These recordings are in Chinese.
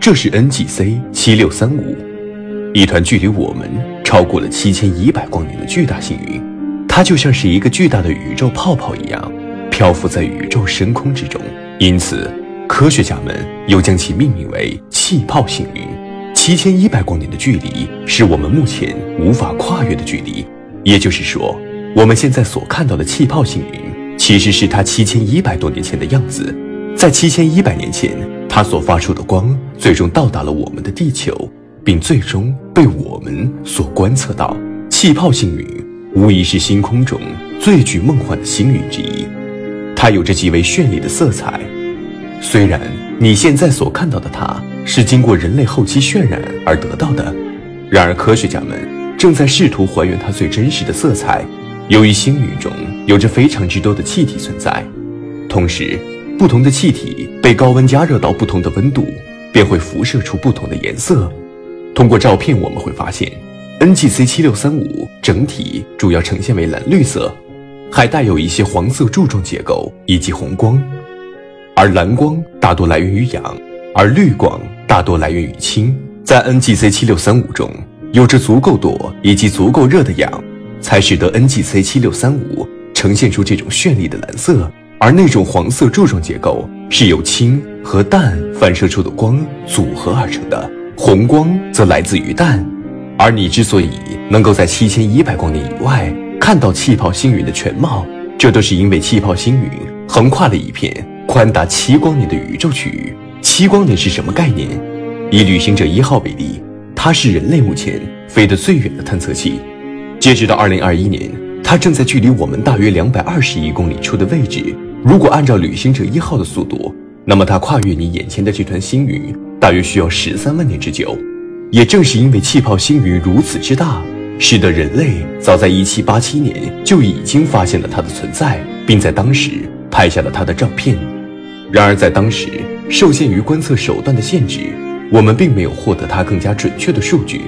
这是 NGC 七六三五，一团距离我们超过了七千一百光年的巨大星云。它就像是一个巨大的宇宙泡泡一样，漂浮在宇宙深空之中。因此，科学家们又将其命名为气泡星云。七千一百光年的距离是我们目前无法跨越的距离，也就是说，我们现在所看到的气泡星云，其实是它七千一百多年前的样子。在七千一百年前，它所发出的光最终到达了我们的地球，并最终被我们所观测到。气泡星云无疑是星空中最具梦幻的星云之一，它有着极为绚丽的色彩。虽然你现在所看到的它是经过人类后期渲染而得到的，然而科学家们正在试图还原它最真实的色彩。由于星云中有着非常之多的气体存在，同时不同的气体被高温加热到不同的温度，便会辐射出不同的颜色。通过照片我们会发现，NGC 七六三五整体主要呈现为蓝绿色，还带有一些黄色柱状结构以及红光。而蓝光大多来源于氧，而绿光大多来源于氢。在 NGC 七六三五中，有着足够多以及足够热的氧，才使得 NGC 七六三五呈现出这种绚丽的蓝色。而那种黄色柱状结构是由氢和氮反射出的光组合而成的，红光则来自于氮。而你之所以能够在七千一百光年以外看到气泡星云的全貌，这都是因为气泡星云横跨了一片。宽达七光年的宇宙区域，七光年是什么概念？以旅行者一号为例，它是人类目前飞得最远的探测器。截止到二零二一年，它正在距离我们大约两百二十亿公里处的位置。如果按照旅行者一号的速度，那么它跨越你眼前的这团星云，大约需要十三万年之久。也正是因为气泡星云如此之大，使得人类早在一七八七年就已经发现了它的存在，并在当时拍下了它的照片。然而，在当时受限于观测手段的限制，我们并没有获得它更加准确的数据。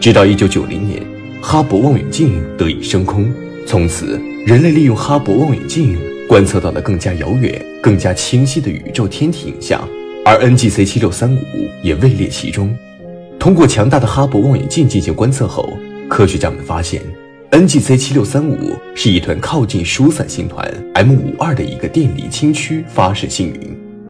直到1990年，哈勃望远镜得以升空，从此人类利用哈勃望远镜观测到了更加遥远、更加清晰的宇宙天体影像，而 NGC 七六三五也位列其中。通过强大的哈勃望远镜进行观测后，科学家们发现，NGC 七六三五是一团靠近疏散星团 M 五二的一个电离氢区发射星云。